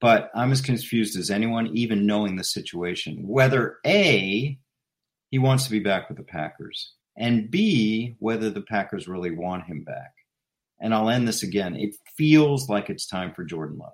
But I'm as confused as anyone, even knowing the situation. Whether A, he wants to be back with the Packers, and B, whether the Packers really want him back. And I'll end this again. It feels like it's time for Jordan Love.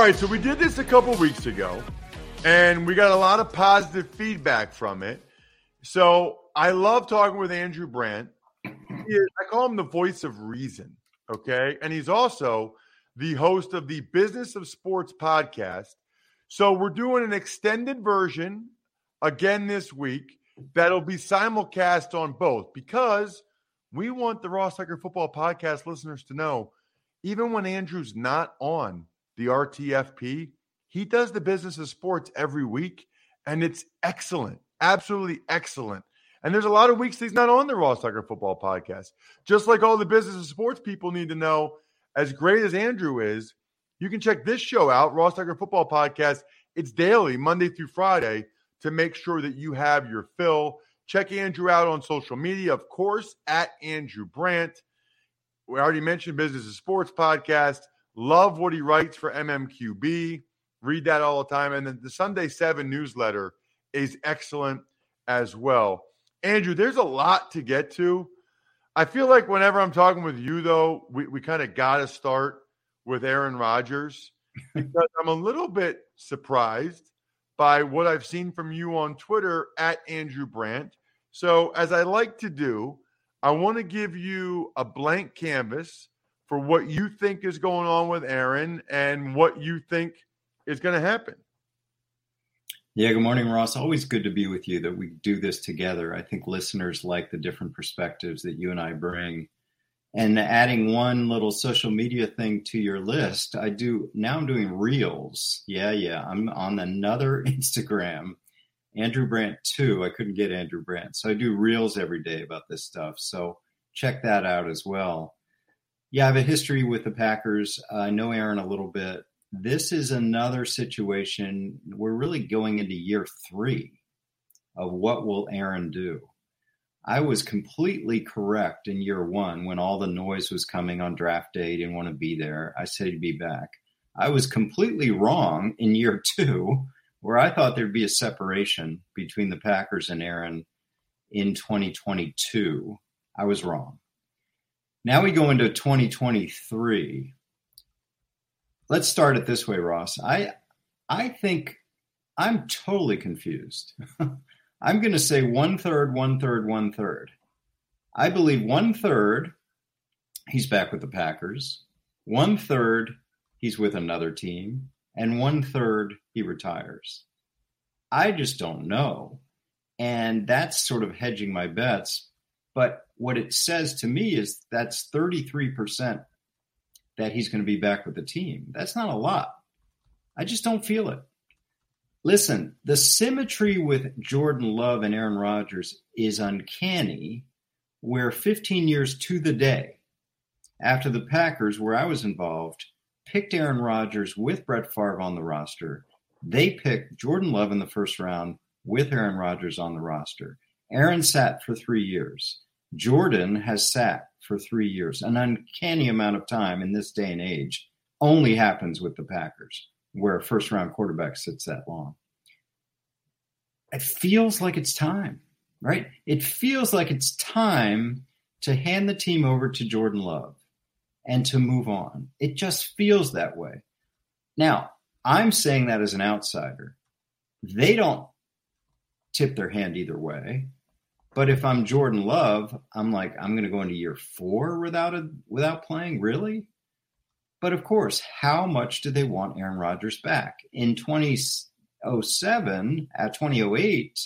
All right, so we did this a couple weeks ago, and we got a lot of positive feedback from it. So I love talking with Andrew Brandt. Is, I call him the voice of reason, okay? And he's also the host of the Business of Sports podcast. So we're doing an extended version again this week that'll be simulcast on both because we want the Ross Tucker Football Podcast listeners to know even when Andrew's not on the RTFP. He does the business of sports every week, and it's excellent, absolutely excellent. And there's a lot of weeks he's not on the Ross Tucker Football Podcast. Just like all the business of sports people need to know, as great as Andrew is, you can check this show out, Ross Tucker Football Podcast. It's daily, Monday through Friday, to make sure that you have your fill. Check Andrew out on social media, of course, at Andrew Brandt. We already mentioned Business of Sports Podcast. Love what he writes for MMQB. Read that all the time. And then the Sunday 7 newsletter is excellent as well. Andrew, there's a lot to get to. I feel like whenever I'm talking with you, though, we, we kind of got to start with Aaron Rodgers because I'm a little bit surprised by what I've seen from you on Twitter at Andrew Brandt. So, as I like to do, I want to give you a blank canvas for what you think is going on with Aaron and what you think is going to happen. Yeah, good morning, Ross. Always good to be with you that we do this together. I think listeners like the different perspectives that you and I bring. And adding one little social media thing to your list, I do now I'm doing reels. Yeah, yeah. I'm on another Instagram, Andrew Brandt 2. I couldn't get Andrew Brandt. So I do reels every day about this stuff. So check that out as well. Yeah, I have a history with the Packers. I know Aaron a little bit. This is another situation. We're really going into year three of what will Aaron do. I was completely correct in year one when all the noise was coming on draft day. He didn't want to be there. I said he'd be back. I was completely wrong in year two, where I thought there'd be a separation between the Packers and Aaron in 2022. I was wrong. Now we go into 2023. Let's start it this way, Ross. I I think I'm totally confused. I'm going to say one third, one third, one third. I believe one third he's back with the Packers, one third he's with another team, and one third he retires. I just don't know. And that's sort of hedging my bets. But what it says to me is that's 33% that he's going to be back with the team. That's not a lot. I just don't feel it. Listen, the symmetry with Jordan Love and Aaron Rodgers is uncanny, where 15 years to the day after the Packers, where I was involved, picked Aaron Rodgers with Brett Favre on the roster, they picked Jordan Love in the first round with Aaron Rodgers on the roster. Aaron sat for three years. Jordan has sat for three years. An uncanny amount of time in this day and age only happens with the Packers, where a first round quarterback sits that long. It feels like it's time, right? It feels like it's time to hand the team over to Jordan Love and to move on. It just feels that way. Now, I'm saying that as an outsider. They don't tip their hand either way. But if I'm Jordan Love, I'm like, I'm going to go into year four without a without playing, really. But of course, how much do they want Aaron Rodgers back? In 2007, at 2008,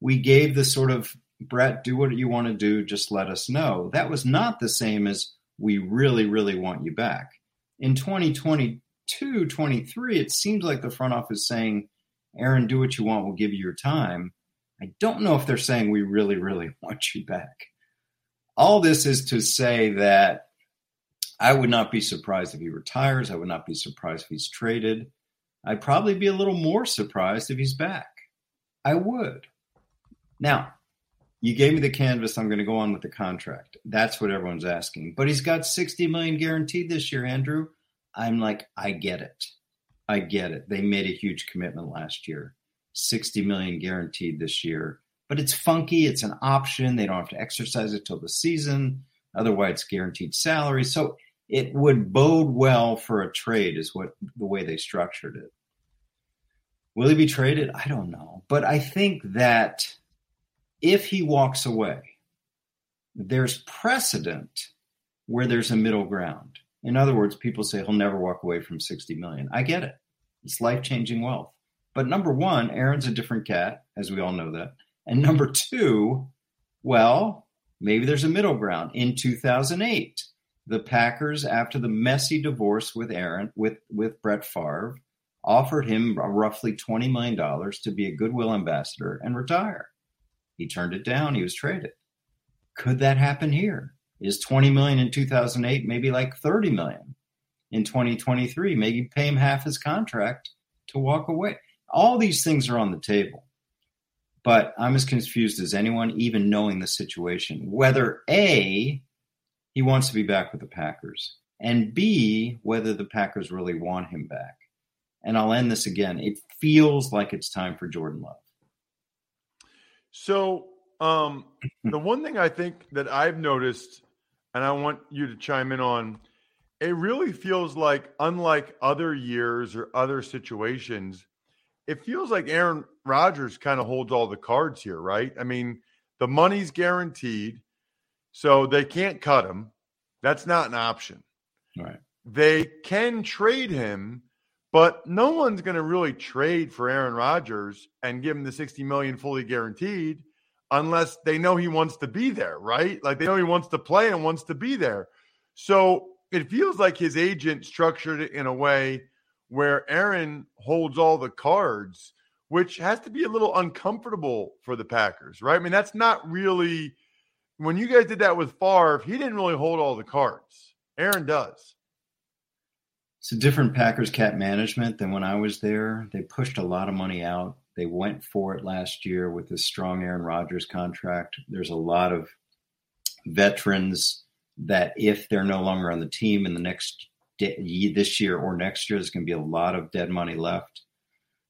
we gave the sort of Brett, do what you want to do, just let us know. That was not the same as we really, really want you back. In 2022, 23, it seems like the front office saying, Aaron, do what you want, we'll give you your time. I don't know if they're saying we really, really want you back. all this is to say that I would not be surprised if he retires. I would not be surprised if he's traded. I'd probably be a little more surprised if he's back. I would. Now, you gave me the canvas. I'm going to go on with the contract. That's what everyone's asking. But he's got 60 million guaranteed this year, Andrew. I'm like, I get it. I get it. They made a huge commitment last year. 60 million guaranteed this year. But it's funky. It's an option. They don't have to exercise it till the season. Otherwise, it's guaranteed salary. So it would bode well for a trade, is what the way they structured it. Will he be traded? I don't know. But I think that if he walks away, there's precedent where there's a middle ground. In other words, people say he'll never walk away from 60 million. I get it. It's life changing wealth. But number one, Aaron's a different cat, as we all know that. And number two, well, maybe there's a middle ground. In 2008, the Packers, after the messy divorce with Aaron, with, with Brett Favre, offered him roughly $20 million to be a goodwill ambassador and retire. He turned it down. He was traded. Could that happen here? Is 20 million in 2008 maybe like 30 million in 2023? Maybe pay him half his contract to walk away. All these things are on the table. But I'm as confused as anyone, even knowing the situation. Whether A, he wants to be back with the Packers, and B, whether the Packers really want him back. And I'll end this again. It feels like it's time for Jordan Love. So, um, the one thing I think that I've noticed, and I want you to chime in on, it really feels like, unlike other years or other situations, it feels like Aaron Rodgers kind of holds all the cards here, right? I mean, the money's guaranteed, so they can't cut him. That's not an option. Right. They can trade him but no one's going to really trade for Aaron Rodgers and give him the 60 million fully guaranteed unless they know he wants to be there, right? Like they know he wants to play and wants to be there. So it feels like his agent structured it in a way where Aaron holds all the cards, which has to be a little uncomfortable for the Packers, right? I mean, that's not really when you guys did that with Favre, he didn't really hold all the cards. Aaron does. It's a different Packers cap management than when I was there. They pushed a lot of money out. They went for it last year with this strong Aaron Rodgers contract. There's a lot of veterans that if they're no longer on the team in the next de- this year or next year, there's going to be a lot of dead money left.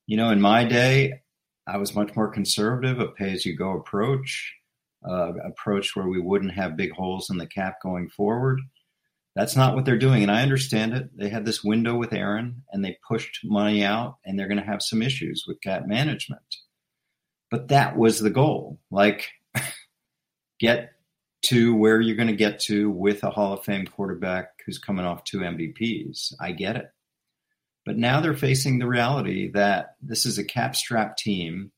You know, in my day, I was much more conservative, a pay as you go approach, uh, approach where we wouldn't have big holes in the cap going forward. That's not what they're doing. And I understand it. They had this window with Aaron and they pushed money out and they're going to have some issues with cap management. But that was the goal. Like, get to where you're going to get to with a Hall of Fame quarterback who's coming off two MVPs. I get it. But now they're facing the reality that this is a cap strap team.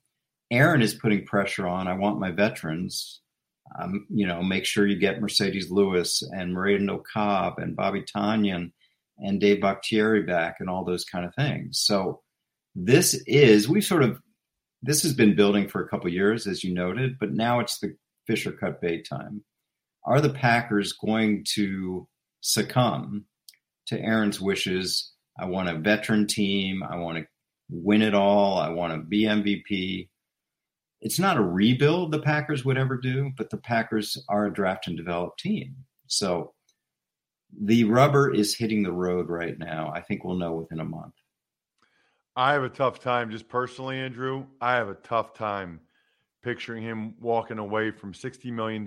Aaron is putting pressure on. I want my veterans um, you know, make sure you get Marcedes Lewis and Randall Cobb and Bobby Tonyan and Dave Bakhtiari back and all those kind of things. So this is we've sort of this has been building for a couple years, as you noted, but now it's the Fisher cut bait time. Are the Packers going to succumb to Aaron's wishes? I want a veteran team. I want to win it all. I want to be MVP it's not a rebuild the Packers would ever do, but the Packers are a draft and develop team. So the rubber is hitting the road right now. I think we'll know within a month. I have a tough time, just personally, Andrew. I have a tough time picturing him walking away from $60 million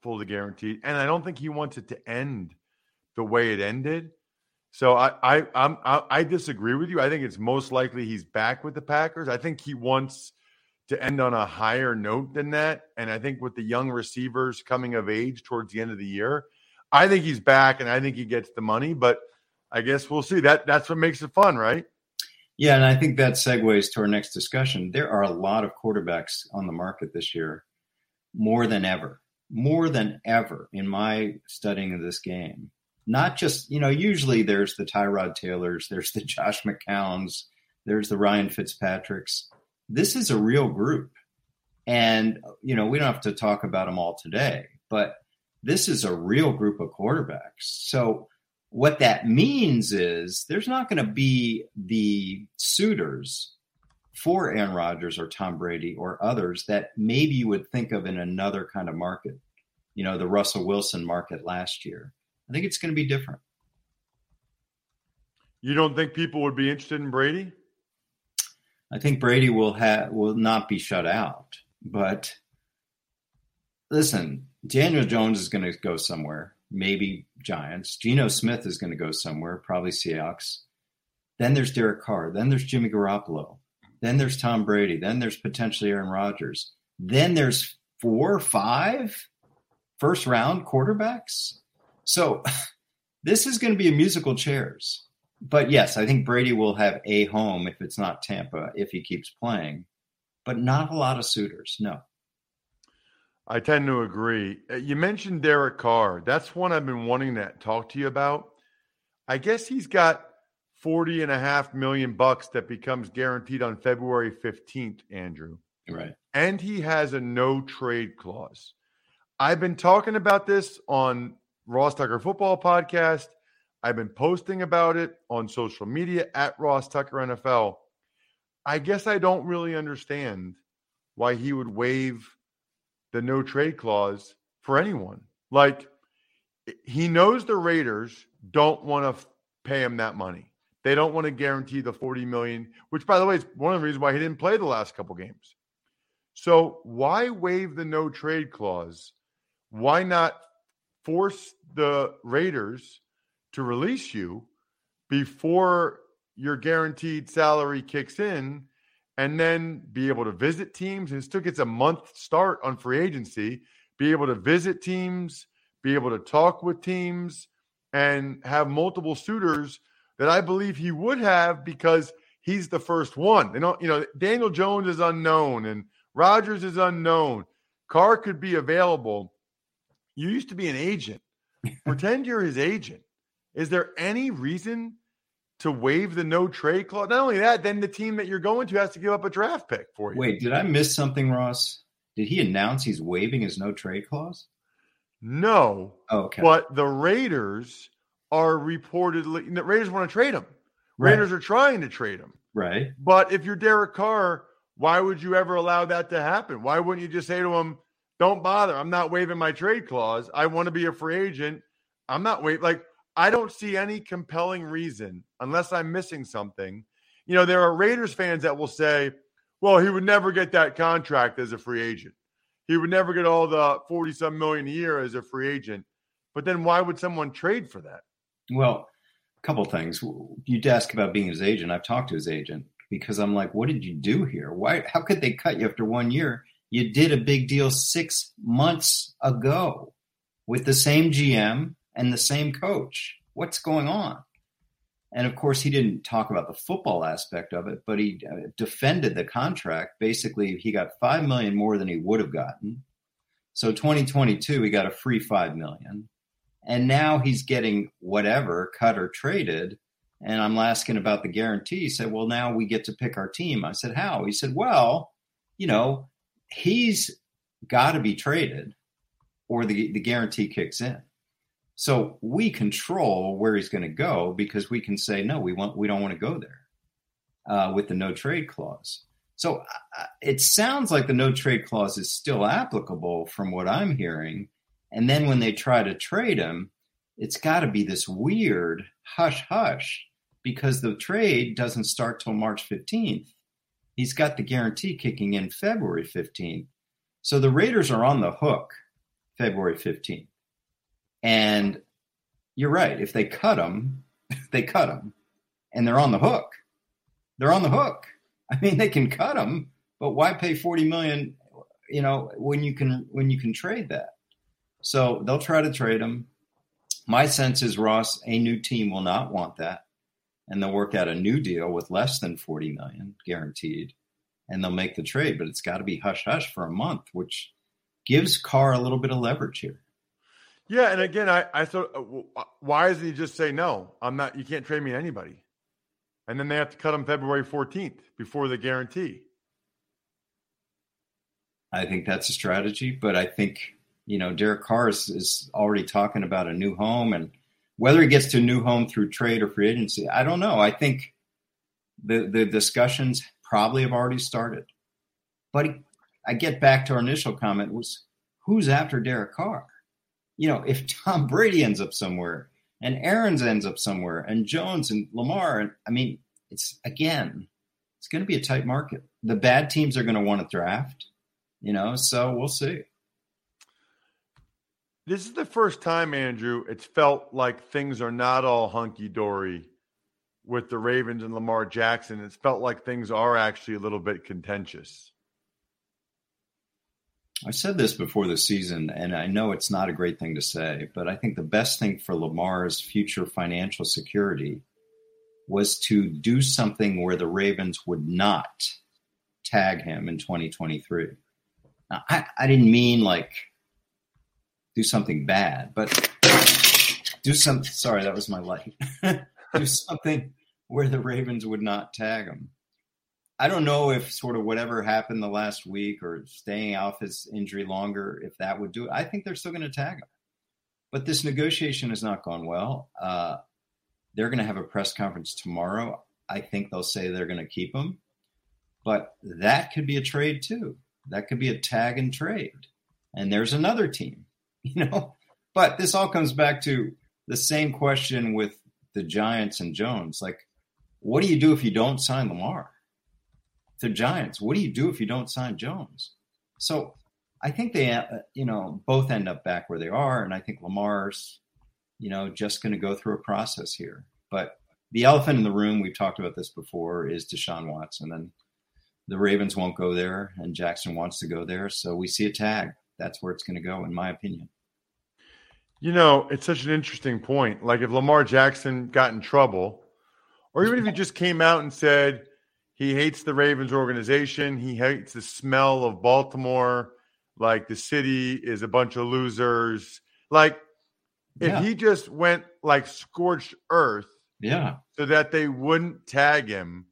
fully guaranteed. And I don't think he wants it to end the way it ended. So I, I, I'm, I, I disagree with you. I think it's most likely he's back with the Packers. I think he wants – to end on a higher note than that. And I think with the young receivers coming of age towards the end of the year, I think he's back and I think he gets the money, but I guess we'll see. That that's what makes it fun, right? Yeah, and I think that segues to our next discussion. There are a lot of quarterbacks on the market this year, more than ever, more than ever in my studying of this game. Not just, you know, usually there's the Tyrod Taylors, there's the Josh McCowns, there's the Ryan Fitzpatricks this is a real group. And, you know, we don't have to talk about them all today, but this is a real group of quarterbacks. So what that means is there's not going to be the suitors for Aaron Rodgers or Tom Brady or others that maybe you would think of in another kind of market. You know, the Russell Wilson market last year. I think it's going to be different. You don't think people would be interested in Brady? I think Brady will have will not be shut out. But listen, Daniel Jones is going to go somewhere, maybe Giants. Geno Smith is going to go somewhere, probably Seahawks. Then there's Derek Carr. Then there's Jimmy Garoppolo. Then there's Tom Brady. Then there's potentially Aaron Rodgers. Then there's four or five first round quarterbacks. So this is going to be a musical chairs. But yes, I think Brady will have a home if it's not Tampa, if he keeps playing, but not a lot of suitors. No. I tend to agree. Uh, you mentioned Derek Carr. That's one I've been wanting to talk to you about. I guess he's got 40 and a half million bucks that becomes guaranteed on February 15th, Andrew. Right. And he has a no trade clause. I've been talking about this on Ross Tucker Football Podcast. I've been posting about it on social media at Ross Tucker NFL. I guess I don't really understand why he would waive the no trade clause for anyone. Like he knows the Raiders don't want to pay him that money. They don't want to guarantee the 40 million, which by the way is one of the reasons why he didn't play the last couple games. So why waive the no trade clause? Why not force the Raiders to release you before your guaranteed salary kicks in and then be able to visit teams and still gets a month start on free agency, be able to visit teams, be able to talk with teams, and have multiple suitors that I believe he would have because he's the first one. You know, you know, Daniel Jones is unknown and Rodgers is unknown. Carr could be available. You used to be an agent. Pretend you're his agent. Is there any reason to waive the no trade clause. Not only that, then the team that you're going to has to give up a draft pick for you. Wait, did I miss something, Ross? Did he announce he's waiving his no trade clause? No. Oh, okay. But the Raiders are reportedly the Raiders want to trade him. Right. Raiders are trying to trade him. Right. But if you're Derek Carr, why would you ever allow that to happen? Why wouldn't you just say to him, "Don't bother. I'm not waiving my trade clause. I want to be a free agent. I'm not wait like I don't see any compelling reason, unless I'm missing something. You know, there are Raiders fans that will say, well, he would never get that contract as a free agent. He would never get all the 40 some million a year as a free agent. But then why would someone trade for that? Well, a couple things. You'd ask about being his agent. I've talked to his agent because I'm like, what did you do here? Why how could they cut you after one year? You did a big deal six months ago with the same GM and the same coach. What's going on? And of course, he didn't talk about the football aspect of it, but he uh, defended the contract. Basically, he got five million more than he would have gotten. So 2022, he got a free five million, and now he's getting whatever cut or traded. And I'm asking about the guarantee. He said, "Well, now we get to pick our team." I said, "How?" He said, "Well, you know, he's got to be traded, or the the guarantee kicks in." So we control where he's going to go because we can say no, we want we don't want to go there uh, with the no trade clause. So uh, it sounds like the no trade clause is still applicable from what I'm hearing. And then when they try to trade him, it's got to be this weird hush hush because the trade doesn't start till March 15th. He's got the guarantee kicking in February 15th. So the Raiders are on the hook February 15th. And you're right. If they cut them, they cut them, and they're on the hook. They're on the hook. I mean, they can cut them, but why pay forty million? You know, when you can when you can trade that. So they'll try to trade them. My sense is Ross, a new team will not want that, and they'll work out a new deal with less than forty million guaranteed, and they'll make the trade. But it's got to be hush hush for a month, which gives Carr a little bit of leverage here. Yeah, and again, I I thought, uh, uh, why doesn't he just say no? I'm not. You can't trade me anybody, and then they have to cut him February 14th before the guarantee. I think that's a strategy, but I think You know, Derek Carr is, is already talking about a new home, and whether he gets to a new home through trade or free agency, I don't know. I think the the discussions probably have already started. But I get back to our initial comment was who's after Derek Carr? You know, if Tom Brady ends up somewhere and Aaron's ends up somewhere and Jones and Lamar, and I mean, it's again, it's going to be a tight market. The bad teams are going to want to draft, you know, so we'll see. This is the first time, Andrew, it's felt like things are not all hunky dory with the Ravens and Lamar Jackson. It's felt like things are actually a little bit contentious. I said this before the season, and I know it's not a great thing to say, but I think the best thing for Lamar's future financial security was to do something where the Ravens would not tag him in 2023. Now, I, I didn't mean like do something bad, but do something. Sorry, that was my light. do something where the Ravens would not tag him. I don't know if sort of whatever happened the last week or staying off his injury longer, if that would do it. I think they're still going to tag him. But this negotiation has not gone well. Uh, they're going to have a press conference tomorrow. I think they'll say they're going to keep him. But that could be a trade too. That could be a tag and trade. And there's another team, you know. But this all comes back to the same question with the Giants and Jones. Like, what do you do if you don't sign Lamar? The Giants, what do you do if you don't sign Jones? So I think they, uh, you know, both end up back where they are, and I think Lamar's, you know, just going to go through a process here. But the elephant in the room, we've talked about this before, is Deshaun Watson, and the Ravens won't go there, and Jackson wants to go there, so we see a tag. That's where it's going to go, in my opinion. You know, it's such an interesting point. Like if Lamar Jackson got in trouble, or even if he just came out and said he hates the Ravens organization, he hates the smell of Baltimore, like the city is a bunch of losers. Like if yeah. he just went like scorched earth, yeah, so that they wouldn't tag him,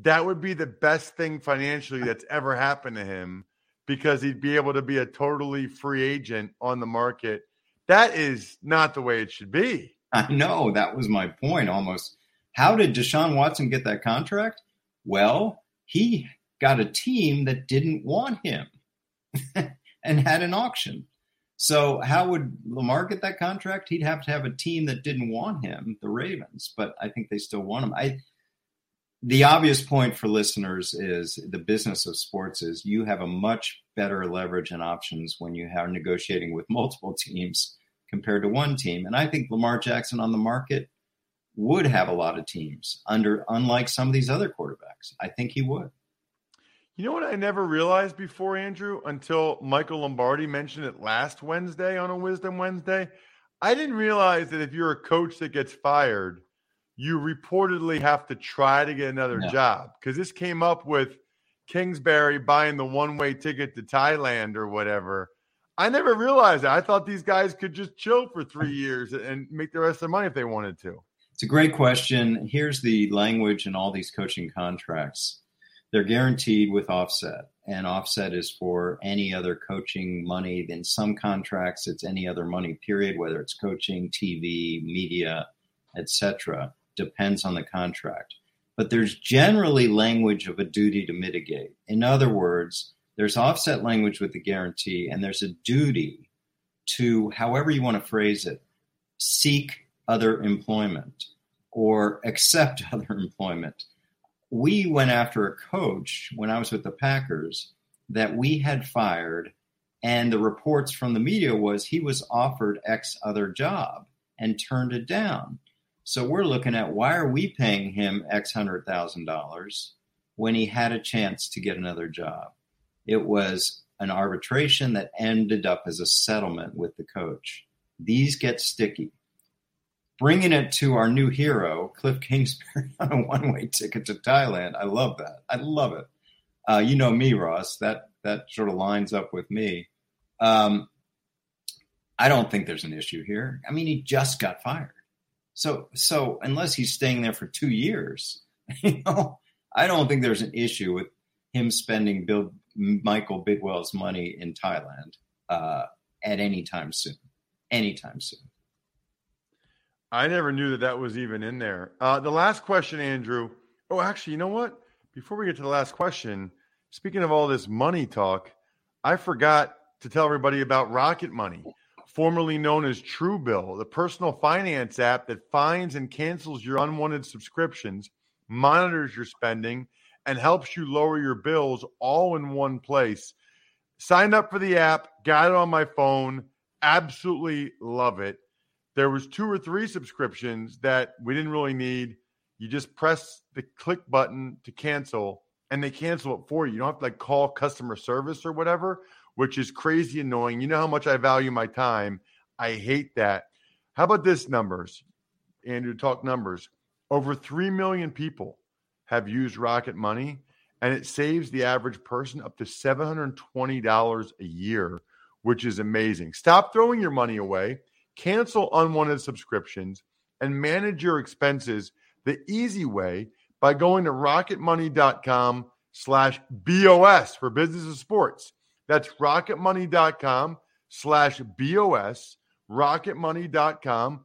that would be the best thing financially that's ever happened to him because he'd be able to be a totally free agent on the market that is not the way it should be. I know. That was my point almost. How did Deshaun Watson get that contract? Well, he got a team that didn't want him and had an auction. So, how would Lamar get that contract? He'd have to have a team that didn't want him, the Ravens, but I think they still want him. I the obvious point for listeners is the business of sports is you have a much better leverage and options when you are negotiating with multiple teams compared to one team. And I think Lamar Jackson on the market would have a lot of teams under unlike some of these other quarterbacks. I think he would. You know what I never realized before, Andrew, until Michael Lombardi mentioned it last Wednesday on a Wisdom Wednesday. I didn't realize that if you're a coach that gets fired, you reportedly have to try to get another no. job. Because this came up with Kingsbury buying the one way ticket to Thailand or whatever. I never realized that. I thought these guys could just chill for three years and make the rest of their money if they wanted to. It's a great question. Here's the language in all these coaching contracts. They're guaranteed with offset, and offset is for any other coaching money. In some contracts, it's any other money, period, whether it's coaching, TV, media, etc. Depends on the contract. But there's generally language of a duty to mitigate. In other words, there's offset language with the guarantee, and there's a duty to, however you want to phrase it, seek other employment or accept other employment. We went after a coach when I was with the Packers that we had fired, and the reports from the media was he was offered X other job and turned it down. So we're looking at why are we paying him X hundred thousand dollars when he had a chance to get another job? It was an arbitration that ended up as a settlement with the coach. These get sticky. Bringing it to our new hero, Cliff Kingsbury, on a one-way ticket to Thailand. I love that. I love it. Uh, you know me, Ross. That that sort of lines up with me. Um, I don't think there's an issue here. I mean, he just got fired. So so unless he's staying there for two years, you know, I don't think there's an issue with him spending Bill Michael Bidwill's money in Thailand. Uh, at any time soon. Anytime soon. I never knew that that was even in there. Uh, the last question, Andrew. Oh, actually, you know what? Before we get to the last question, speaking of all this money talk, I forgot to tell everybody about Rocket Money, formerly known as Truebill, the personal finance app that finds and cancels your unwanted subscriptions, monitors your spending, and helps you lower your bills all in one place. Signed up for the app, got it on my phone, absolutely love it. There was two or three subscriptions that we didn't really need. You just press the click button to cancel and they cancel it for you. You don't have to like call customer service or whatever, which is crazy annoying. You know how much I value my time. I hate that. How about this numbers? Andrew, talk numbers. Over 3 million people have used Rocket Money, and it saves the average person up to $720 a year, which is amazing. Stop throwing your money away, cancel unwanted subscriptions, and manage your expenses the easy way by going to rocketmoney.com slash BOS for business and sports. That's rocketmoney.com slash BOS, rocketmoney.com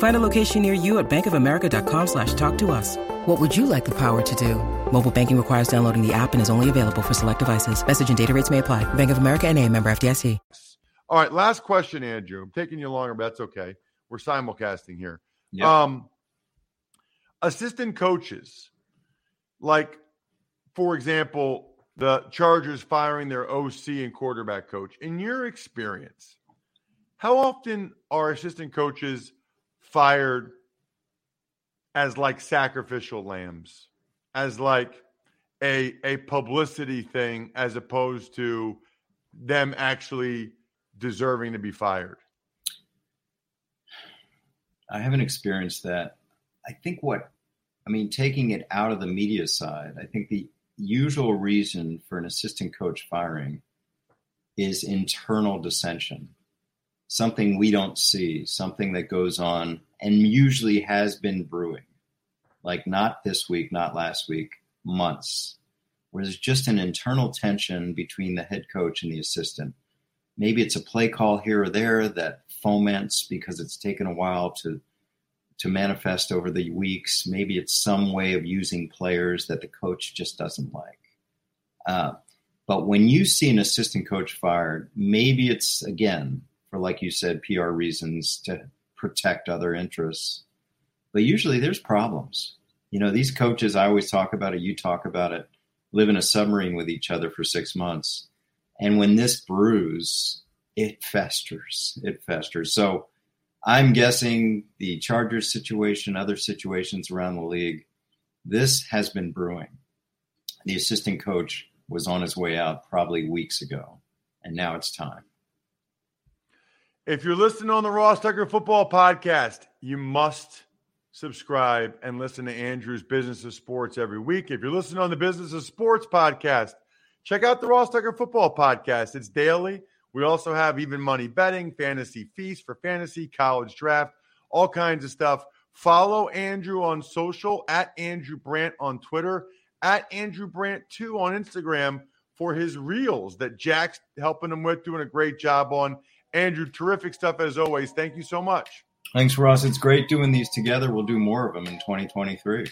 Find a location near you at bankofamerica.com slash talk to us. What would you like the power to do? Mobile banking requires downloading the app and is only available for select devices. Message and data rates may apply. Bank of America and a member FDIC. All right, last question, Andrew. I'm taking you longer, but that's okay. We're simulcasting here. Yep. Um, assistant coaches, like, for example, the Chargers firing their OC and quarterback coach. In your experience, how often are assistant coaches fired as like sacrificial lambs, as like a a publicity thing, as opposed to them actually deserving to be fired? I haven't experienced that. I think what, I mean, taking it out of the media side, I think the usual reason for an assistant coach firing is internal dissension, something we don't see, something that goes on and usually has been brewing, like not this week, not last week, months, where there's just an internal tension between the head coach and the assistant. Maybe it's a play call here or there that foments because it's taken a while to to manifest over the weeks. Maybe it's some way of using players that the coach just doesn't like. Uh, but when you see an assistant coach fired, maybe it's again for, like you said, PR reasons to protect other interests. But usually there's problems. You know, these coaches, I always talk about it, you talk about it, live in a submarine with each other for six months. And when this brews, it festers. It festers. So I'm guessing the Chargers situation, other situations around the league, this has been brewing. The assistant coach was on his way out probably weeks ago, and now it's time. If you're listening on the Ross Tucker Football Podcast, you must subscribe and listen to Andrew's Business of Sports every week. If you're listening on the Business of Sports Podcast, check out the Ross Tucker Football Podcast. It's daily. We also have even money betting, fantasy feast for fantasy, college draft, all kinds of stuff. Follow Andrew on social at Andrew Brandt on Twitter, at Andrew Brandt 2 on Instagram for his reels that Jack's helping him with, doing a great job on. Andrew, terrific stuff as always. Thank you so much. Thanks, Ross. It's great doing these together. We'll do more of them in 2023.